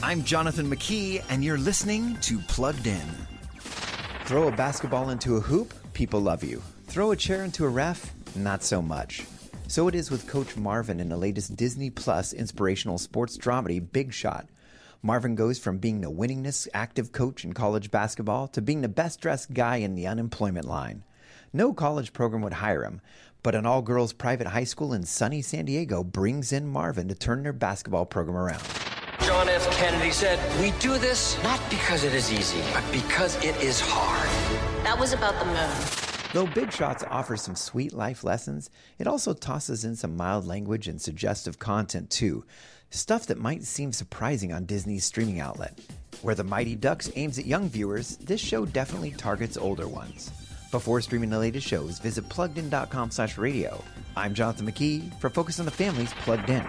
I'm Jonathan McKee, and you're listening to Plugged In. Throw a basketball into a hoop, people love you. Throw a chair into a ref, not so much. So it is with Coach Marvin in the latest Disney Plus inspirational sports dramedy, Big Shot. Marvin goes from being the winningest active coach in college basketball to being the best dressed guy in the unemployment line. No college program would hire him, but an all girls private high school in sunny San Diego brings in Marvin to turn their basketball program around. John F. Kennedy said, We do this not because it is easy, but because it is hard. That was about the moon. Though Big Shots offers some sweet life lessons, it also tosses in some mild language and suggestive content too. Stuff that might seem surprising on Disney's streaming outlet. Where the Mighty Ducks aims at young viewers, this show definitely targets older ones. Before streaming the latest shows, visit pluggedin.com slash radio. I'm Jonathan McKee for Focus on the Family's Plugged In.